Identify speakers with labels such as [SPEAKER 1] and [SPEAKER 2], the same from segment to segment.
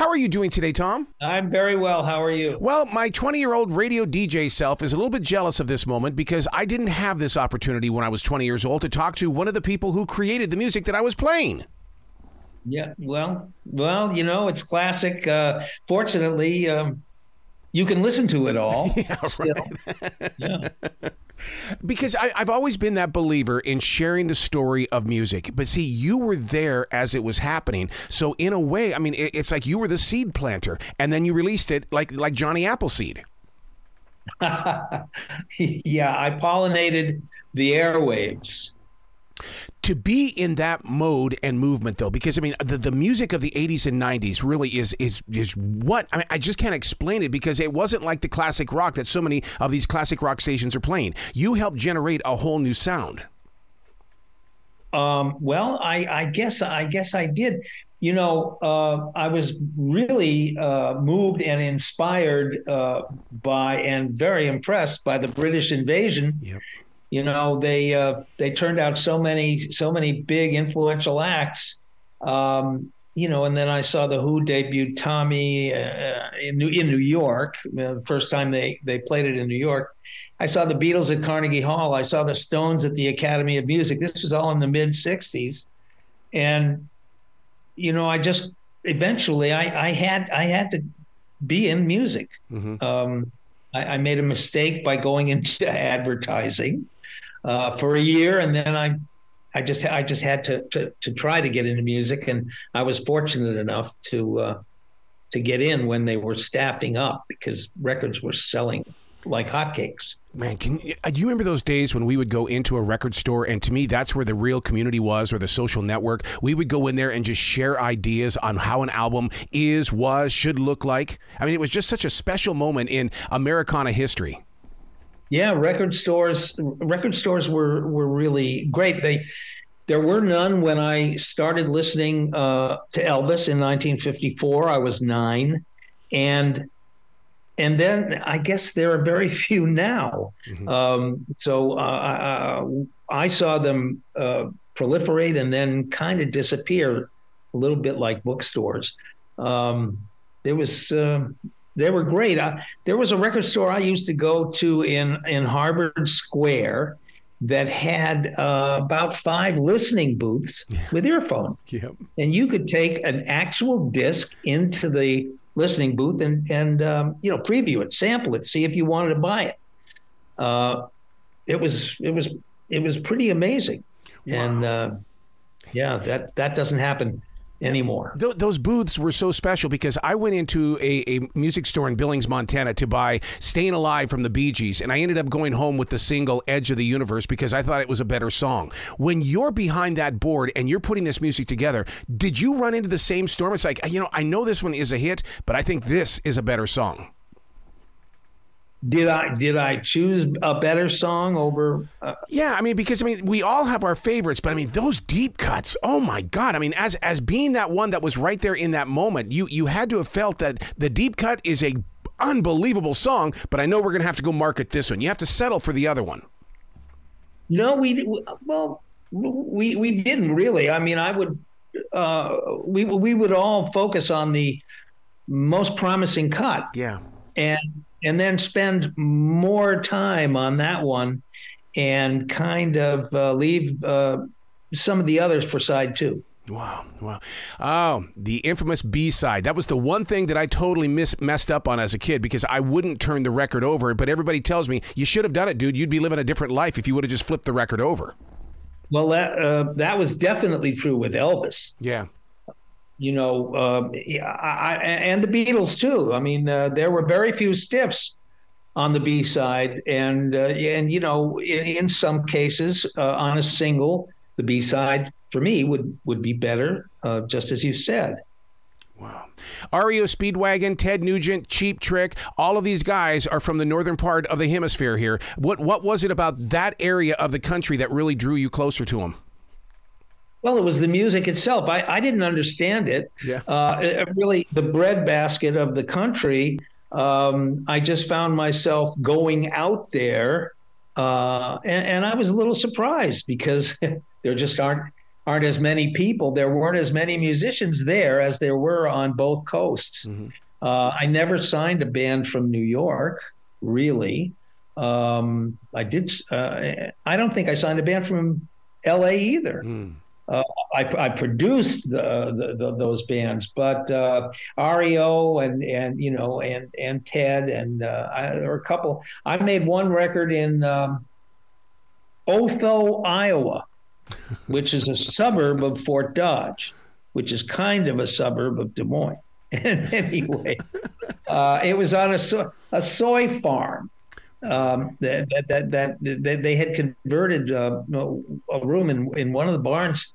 [SPEAKER 1] How are you doing today, Tom?
[SPEAKER 2] I'm very well. How are you?
[SPEAKER 1] Well, my 20 year old radio DJ self is a little bit jealous of this moment because I didn't have this opportunity when I was 20 years old to talk to one of the people who created the music that I was playing.
[SPEAKER 2] Yeah, well, well, you know, it's classic. Uh, fortunately, um, you can listen to it all.
[SPEAKER 1] yeah, right. yeah. Because I, have always been that believer in sharing the story of music. But see, you were there as it was happening. So in a way, I mean, it, it's like you were the seed planter, and then you released it like like Johnny Appleseed.
[SPEAKER 2] yeah, I pollinated the airwaves
[SPEAKER 1] to be in that mode and movement though because i mean the, the music of the 80s and 90s really is is is what I, mean, I just can't explain it because it wasn't like the classic rock that so many of these classic rock stations are playing. You helped generate a whole new sound.
[SPEAKER 2] Um, well I, I guess i guess i did. You know uh, i was really uh, moved and inspired uh, by and very impressed by the british invasion yep you know they uh, they turned out so many so many big influential acts. Um, you know and then i saw the who debut tommy uh, in, new, in new york the first time they they played it in new york. I saw the beatles at carnegie hall. I saw the stones at the academy of music. This was all in the mid 60s and you know i just eventually i i had i had to be in music. Mm-hmm. um, I, I made a mistake by going into advertising uh, for a year, and then I, I just I just had to, to, to try to get into music, and I was fortunate enough to uh, to get in when they were staffing up because records were selling like hotcakes.
[SPEAKER 1] Man, can uh, do you remember those days when we would go into a record store and to me that's where the real community was or the social network. We would go in there and just share ideas on how an album is, was, should look like. I mean, it was just such a special moment in Americana history.
[SPEAKER 2] Yeah, record stores record stores were were really great. They there were none when I started listening uh, to Elvis in 1954. I was nine, and and then I guess there are very few now. Mm-hmm. Um, so uh, I, I, saw them uh, proliferate and then kind of disappear, a little bit like bookstores. Um, there was uh, they were great. I, there was a record store I used to go to in in Harvard Square that had uh, about five listening booths yeah. with earphones. Yep. And you could take an actual disc into the listening booth and and um, you know preview it, sample it, see if you wanted to buy it. Uh, it was it was it was pretty amazing, wow. and uh, yeah, that that doesn't happen anymore.
[SPEAKER 1] Th- those booths were so special because I went into a, a, music store in Billings, Montana to buy Staying Alive from the Bee Gees, and I ended up going home with the single Edge of the Universe because I thought it was a better song. When you're behind that board and you're putting this music together, did you run into the same storm? It's like, you know, I know this one is a hit, but I think this is a better song
[SPEAKER 2] did I did I choose a better song over?
[SPEAKER 1] Uh, yeah, I mean because I mean we all have our favorites, but I mean those deep cuts. Oh my god! I mean as as being that one that was right there in that moment, you you had to have felt that the deep cut is a unbelievable song. But I know we're gonna have to go market this one. You have to settle for the other one.
[SPEAKER 2] No, we well we we didn't really. I mean, I would uh, we we would all focus on the most promising cut.
[SPEAKER 1] Yeah,
[SPEAKER 2] and and then spend more time on that one and kind of uh, leave uh, some of the others for side two.
[SPEAKER 1] Wow, wow. Oh, the infamous B side. That was the one thing that I totally miss, messed up on as a kid because I wouldn't turn the record over. But everybody tells me, you should have done it, dude. You'd be living a different life if you would have just flipped the record over.
[SPEAKER 2] Well, that, uh, that was definitely true with Elvis.
[SPEAKER 1] Yeah
[SPEAKER 2] you know, uh, I, and the Beatles too. I mean, uh, there were very few stiffs on the B side, and uh, and you know, in, in some cases, uh, on a single, the B side for me would would be better, uh, just as you said.
[SPEAKER 1] Wow. REO Speedwagon, Ted Nugent, Cheap Trick, all of these guys are from the northern part of the hemisphere here. What what was it about that area of the country that really drew you closer to them?
[SPEAKER 2] Well, it was the music itself. I, I didn't understand it. Yeah. Uh, it, really, the breadbasket of the country. Um, I just found myself going out there, uh, and, and, I was a little surprised because there just aren't aren't as many people. There weren't as many musicians there as there were on both coasts. Mm-hmm. Uh, I never signed a band from New York, really. Um, I did. Uh, I don't think I signed a band from L.A. either. Mm. Uh, I, I, produced the, the, the, those bands, but uh, REO and and you know and and Ted and uh, I, there were a couple. I made one record in um, Otho, Iowa, which is a suburb of Fort Dodge, which is kind of a suburb of Des Moines. And anyway, uh, it was on a, so- a soy farm um, that, that, that, that, they had converted uh, a room in, in one of the barns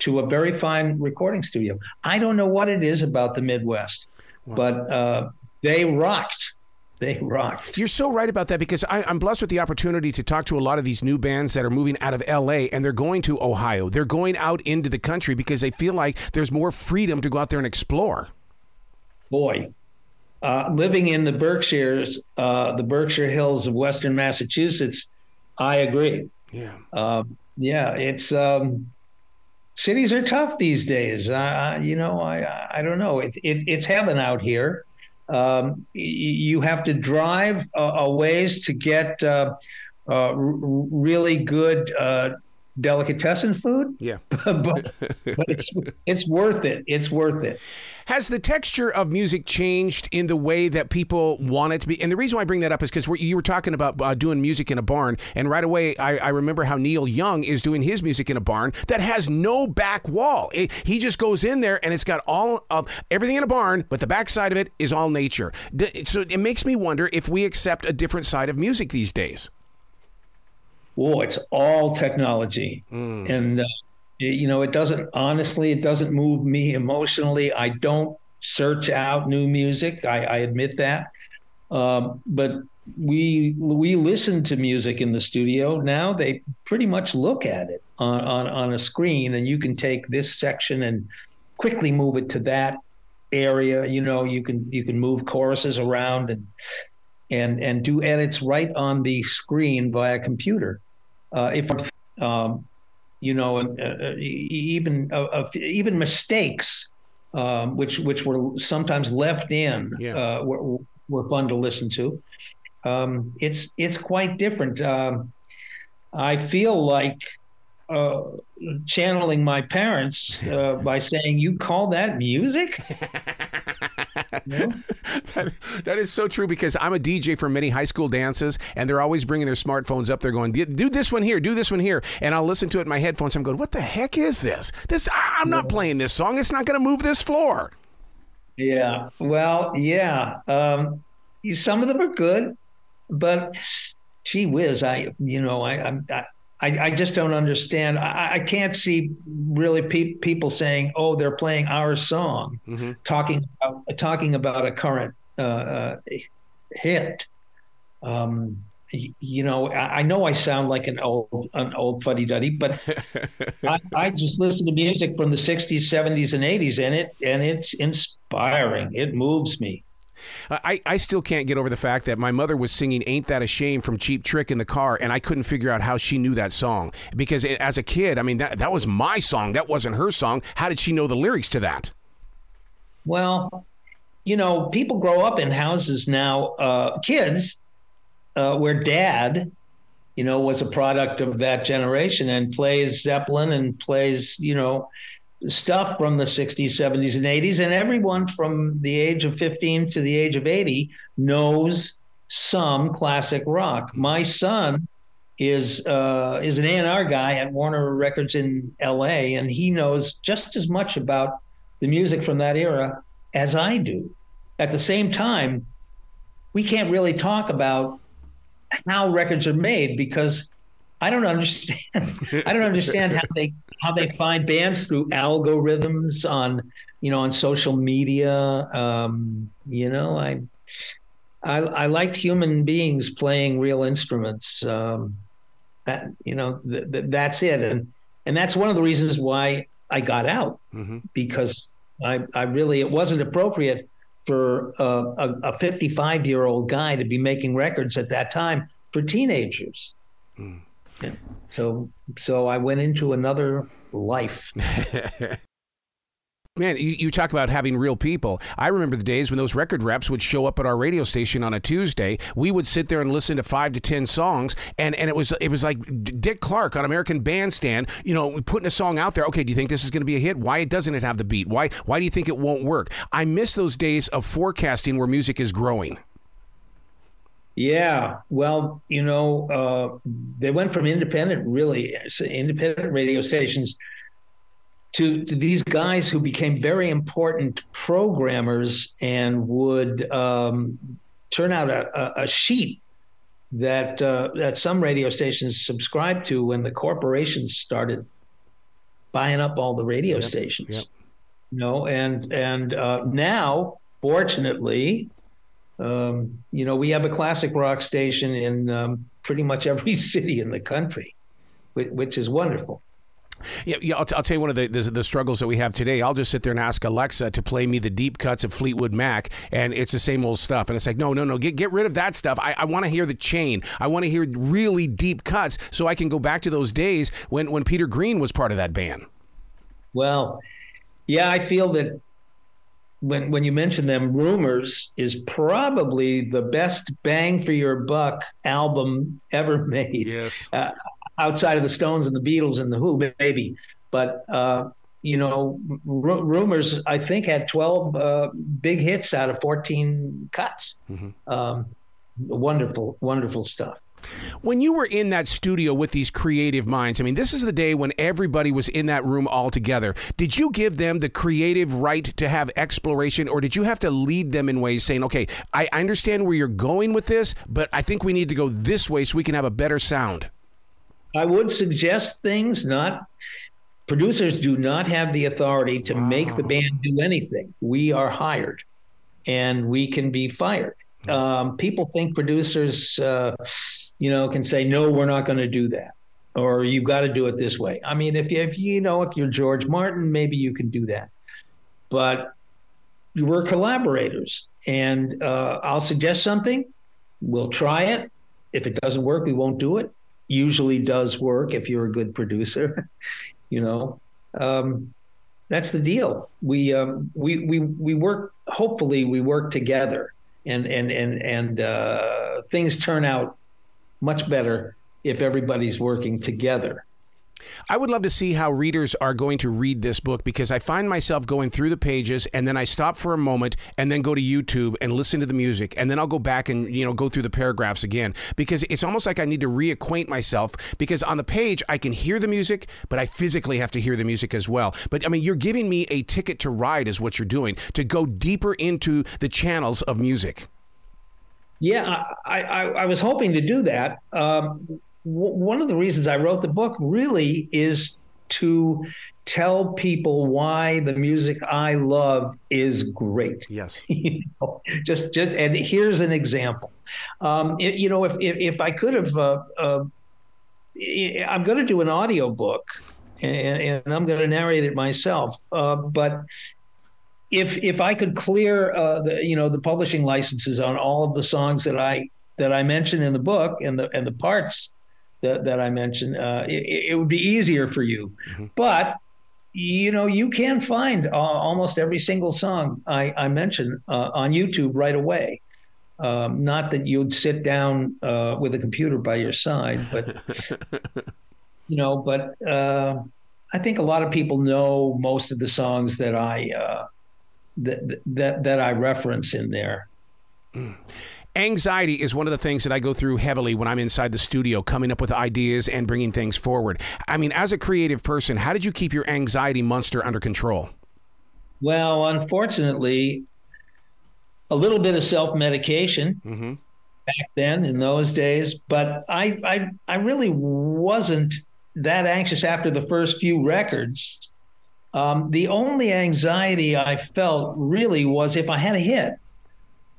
[SPEAKER 2] to a very fine recording studio. I don't know what it is about the Midwest, wow. but uh, they rocked. They rocked.
[SPEAKER 1] You're so right about that because I, am blessed with the opportunity to talk to a lot of these new bands that are moving out of LA and they're going to Ohio. They're going out into the country because they feel like there's more freedom to go out there and explore.
[SPEAKER 2] Boy, uh, living in the Berkshires, uh, the Berkshire Hills of Western Massachusetts, I agree.
[SPEAKER 1] Yeah.
[SPEAKER 2] Um, yeah, it's um, cities are tough these days. Uh, you know, I I don't know. It, it, it's heaven out here. Um, you have to drive a, a ways to get uh, uh, really good uh, delicatessen food.
[SPEAKER 1] Yeah,
[SPEAKER 2] but, but it's it's worth it. It's worth it.
[SPEAKER 1] Has the texture of music changed in the way that people want it to be? And the reason why I bring that up is because you were talking about uh, doing music in a barn, and right away I, I, remember how Neil Young is doing his music in a barn that has no back wall. It, he just goes in there and it's got all of everything in a barn, but the back side of it is all nature. So it makes me wonder if we accept a different side of music these days.
[SPEAKER 2] Oh, it's all technology, mm. and uh, you know, it doesn't, honestly, it doesn't move me emotionally. I don't search out new music. I, I admit that. Um, but we we listen to music in the studio now. They pretty much look at it on, on, on a screen, and you can take this section and quickly move it to that area. You know, you can you can move choruses around and and and do edits right on the screen via computer. Uh, if um, you know, uh, uh even uh, even mistakes, um, which which were sometimes left in, yeah. uh, were, were fun to listen to. Um, it's it's quite different. Um, I feel like uh, channeling my parents uh, by saying, "You call that music?"
[SPEAKER 1] that, that is so true because I'm a DJ for many high school dances, and they're always bringing their smartphones up. They're going, "Do this one here, do this one here," and I'll listen to it in my headphones. I'm going, "What the heck is this? This I'm not playing this song. It's not going to move this floor."
[SPEAKER 2] Yeah. Well, yeah. Um, some of them are good, but gee whiz, I you know I I'm. I, I, I, just don't understand. I, I can't see really pe- people saying, "Oh, they're playing our song," mm-hmm. talking about, talking about a current uh, uh, hit. Um, you know, I, I, know I sound like an old an old fuddy duddy, but I, I, just listen to music from the '60s, '70s, and '80s, and it and it's inspiring. It moves me.
[SPEAKER 1] I, I still can't get over the fact that my mother was singing Ain't That a Shame from Cheap Trick in the car, and I couldn't figure out how she knew that song. Because it, as a kid, I mean, that, that was my song. That wasn't her song. How did she know the lyrics to that?
[SPEAKER 2] Well, you know, people grow up in houses now, uh, kids, uh, where dad, you know, was a product of that generation and plays Zeppelin and plays, you know, stuff from the 60s, 70s, and 80s. And everyone from the age of 15 to the age of 80 knows some classic rock. My son is uh, is an A&R guy at Warner Records in L.A. and he knows just as much about the music from that era as I do. At the same time, we can't really talk about how records are made because I don't understand. I don't understand how they how they find bands through algorithms on you know on social media. Um, you know, I, I I liked human beings playing real instruments. Um, that you know th- th- that's it, and and that's one of the reasons why I got out mm-hmm. because I I really it wasn't appropriate for a, a 55 year old guy to be making records at that time for teenagers. Mm. Yeah. So so I went into another life.
[SPEAKER 1] Man, you, you, talk about having real people. I remember the days when those record reps would show up at our radio station on a Tuesday. We would sit there and listen to five to ten songs, and, and it was it was like Dick Clark on American Bandstand. You know, putting a song out there. Okay, do you think this is going to be a hit? Why doesn't it have the beat? Why why do you think it won't work? I miss those days of forecasting where music is growing.
[SPEAKER 2] Yeah, well, you know, uh, they went from independent, really independent radio stations to, to these guys who became very important programmers and would um, turn out a, a sheet that uh, that some radio stations subscribed to when the corporations started buying up all the radio yep, stations. Yep. You know, and and uh, now, fortunately, um, you know, we have a classic rock station in um, pretty much every city in the country, which, which is wonderful.
[SPEAKER 1] Yeah, yeah I'll, t- I'll, tell you one of the, the, the struggles that we have today. I'll just sit there and ask Alexa to play me the deep cuts of Fleetwood Mac, and it's the same old stuff. And it's like, no, no, no, get get rid of that stuff. I, I want to hear the chain. I want to hear really deep cuts, so I can go back to those days when when Peter Green was part of that band.
[SPEAKER 2] Well, yeah, I feel that when when you mention them, Rumours is probably the best bang for your buck album ever made.
[SPEAKER 1] Yes.
[SPEAKER 2] Uh, outside of the Stones and the Beatles and the Who, maybe. But uh, you know, r- Rumours I think had 12 uh, big hits out of 14 cuts. Mm-hmm. Um, wonderful, wonderful stuff.
[SPEAKER 1] When you were in that studio with these creative minds, I mean, this is the day when everybody was in that room all together. Did you give them the creative right to have exploration, or did you have to lead them in ways saying, okay, I understand where you're going with this, but I think we need to go this way so we can have a better sound?
[SPEAKER 2] I would suggest things, not producers do not have the authority to wow. make the band do anything. We are hired and we can be fired. Hmm. Um, people think producers, uh, you know, can say, no, we're not going to do that. Or you've got to do it this way. I mean, if if you know, if you're George Martin, maybe you can do that. But we're collaborators. And uh, I'll suggest something. We'll try it. If it doesn't work, we won't do it usually does work if you're a good producer. you know, um, that's the deal. We um, we we we work. Hopefully, we work together, and and and and uh, things turn out much better if everybody's working together.
[SPEAKER 1] I would love to see how readers are going to read this book because I find myself going through the pages and then I stop for a moment and then go to YouTube and listen to the music and then I'll go back and you know go through the paragraphs again because it's almost like I need to reacquaint myself because on the page I can hear the music but I physically have to hear the music as well. But I mean you're giving me a ticket to ride is what you're doing to go deeper into the channels of music.
[SPEAKER 2] Yeah, I, I, I was hoping to do that. Um, one of the reasons I wrote the book really is to tell people why the music I love is great.
[SPEAKER 1] Yes.
[SPEAKER 2] you know, just just and here's an example. Um, it, you know, if, if, if I could have, uh, uh, I'm going to do an audio book, and, and I'm going to narrate it myself. Uh, but if if I could clear uh, the you know the publishing licenses on all of the songs that I that I mentioned in the book and the and the parts that, that I mentioned, uh, it, it, would be easier for you. Mm-hmm. But you know, you can find uh, almost every single song I, I mentioned uh, on YouTube right away. Um, not that you'd sit down uh, with a computer by your side, but you know, but uh, I think a lot of people know most of the songs that I uh, that that that I reference in there.
[SPEAKER 1] Mm. Anxiety is one of the things that I go through heavily when I'm inside the studio, coming up with ideas and bringing things forward. I mean, as a creative person, how did you keep your anxiety monster under control?
[SPEAKER 2] Well, unfortunately, a little bit of self medication mm-hmm. back then in those days, but I, I, I really wasn't that anxious after the first few records. Um, the only anxiety I felt really was if I had a hit.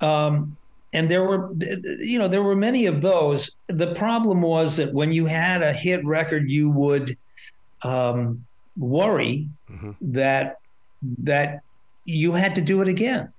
[SPEAKER 2] Um, and there were you know there were many of those the problem was that when you had a hit record you would um, worry mm-hmm. that that you had to do it again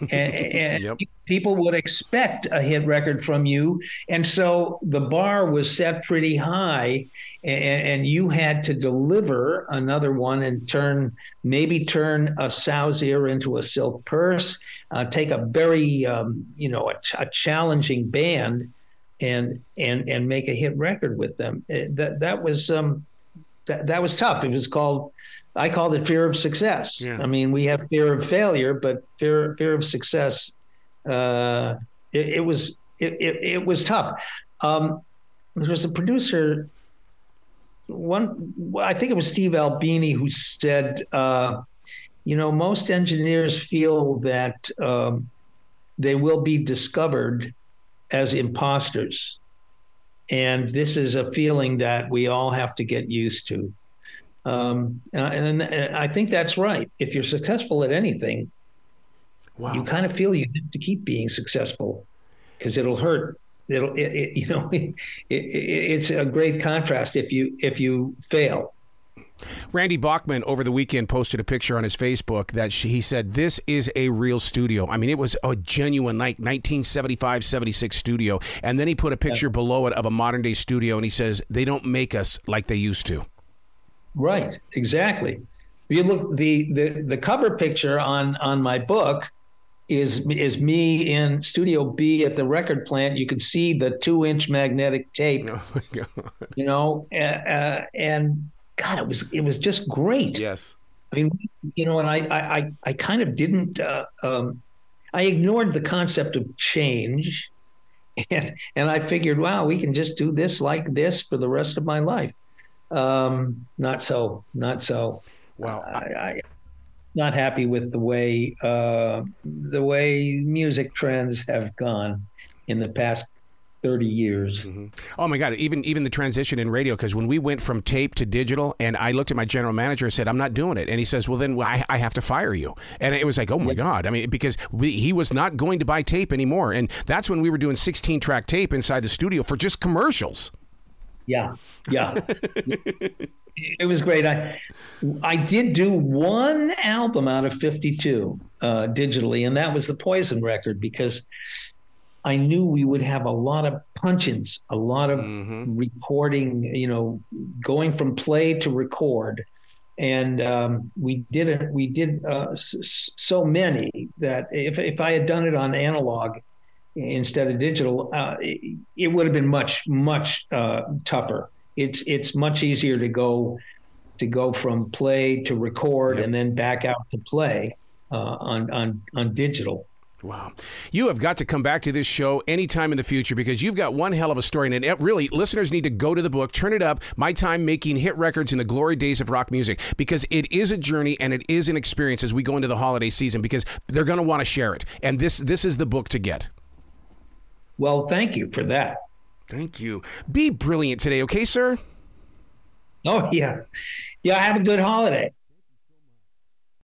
[SPEAKER 2] and, and yep. people would expect a hit record from you, and so the bar was set pretty high, and, and you had to deliver another one and turn maybe turn a sow's ear into a silk purse, uh, take a very um, you know a, a challenging band and and and make a hit record with them. It, uh, that that was um, that, that was tough. It was called I called it fear of success. Yeah. I mean, we have fear of failure, but fear fear of success. Uh, it, it, was it, it, it was tough. Um, there was a producer. One, I think it was Steve Albini who said, uh, "You know, most engineers feel that um, they will be discovered as imposters, and this is a feeling that we all have to get used to." Um, and, and, I think that's right. If you're successful at anything, wow. you kind of feel you have to keep being successful because it'll hurt. It'll, it, it, you know, it, it's a great contrast if you if you fail.
[SPEAKER 1] Randy Bachman over the weekend posted a picture on his Facebook that she, he said, This is a real studio. I mean, it was a genuine like 1975 76 studio. And then he put a picture yeah. below it of a modern day studio and he says, They don't make us like they used to.
[SPEAKER 2] Right, exactly. You look the the the cover picture on on my book is is me in Studio B at the record plant. You can see the two inch magnetic tape. Oh my god! You know, uh, uh, and God, it was it was just great.
[SPEAKER 1] Yes.
[SPEAKER 2] I mean, you know, and I I I kind of didn't. Uh, um, I ignored the concept of change, and and I figured, wow, we can just do this like this for the rest of my life. Um, not so, not so.
[SPEAKER 1] Wow.
[SPEAKER 2] I, I not happy with the way uh, the way music trends have gone in the past 30 years. Mm-hmm.
[SPEAKER 1] Oh my God! Even even the transition in radio because when we went from tape to digital, and I looked at my general manager and said, "I'm not doing it," and he says, "Well, then I, I have to fire you." And it was like, "Oh my God!" I mean, because we, he was not going to buy tape anymore, and that's when we were doing 16 track tape inside the studio for just commercials.
[SPEAKER 2] Yeah, yeah. it was great. I I did do one album out of 52 uh, digitally, and that was the Poison record because I knew we would have a lot of punch-ins, a lot of mm-hmm. recording, you know, going from play to record. And um, we did it. We did uh, s- so many that if if I had done it on analog, instead of digital, uh, it, it, would have been much much uh, tougher. It's it's much easier to go to go from play to record yep. and then back out to play uh, on on on digital.
[SPEAKER 1] Wow. You have got to come back to this show anytime in the future because you've got one hell of a story. And it, really, listeners need to go to the book, turn it up, My Time Making Hit Records in the Glory Days of Rock Music, because it is a journey and it is an experience as we go into the holiday season because they're going to want to share it. And this this is the book to get.
[SPEAKER 2] Well, thank you for that.
[SPEAKER 1] Thank you. Be brilliant today, okay, sir?
[SPEAKER 2] Oh, yeah. Yeah, have a good holiday.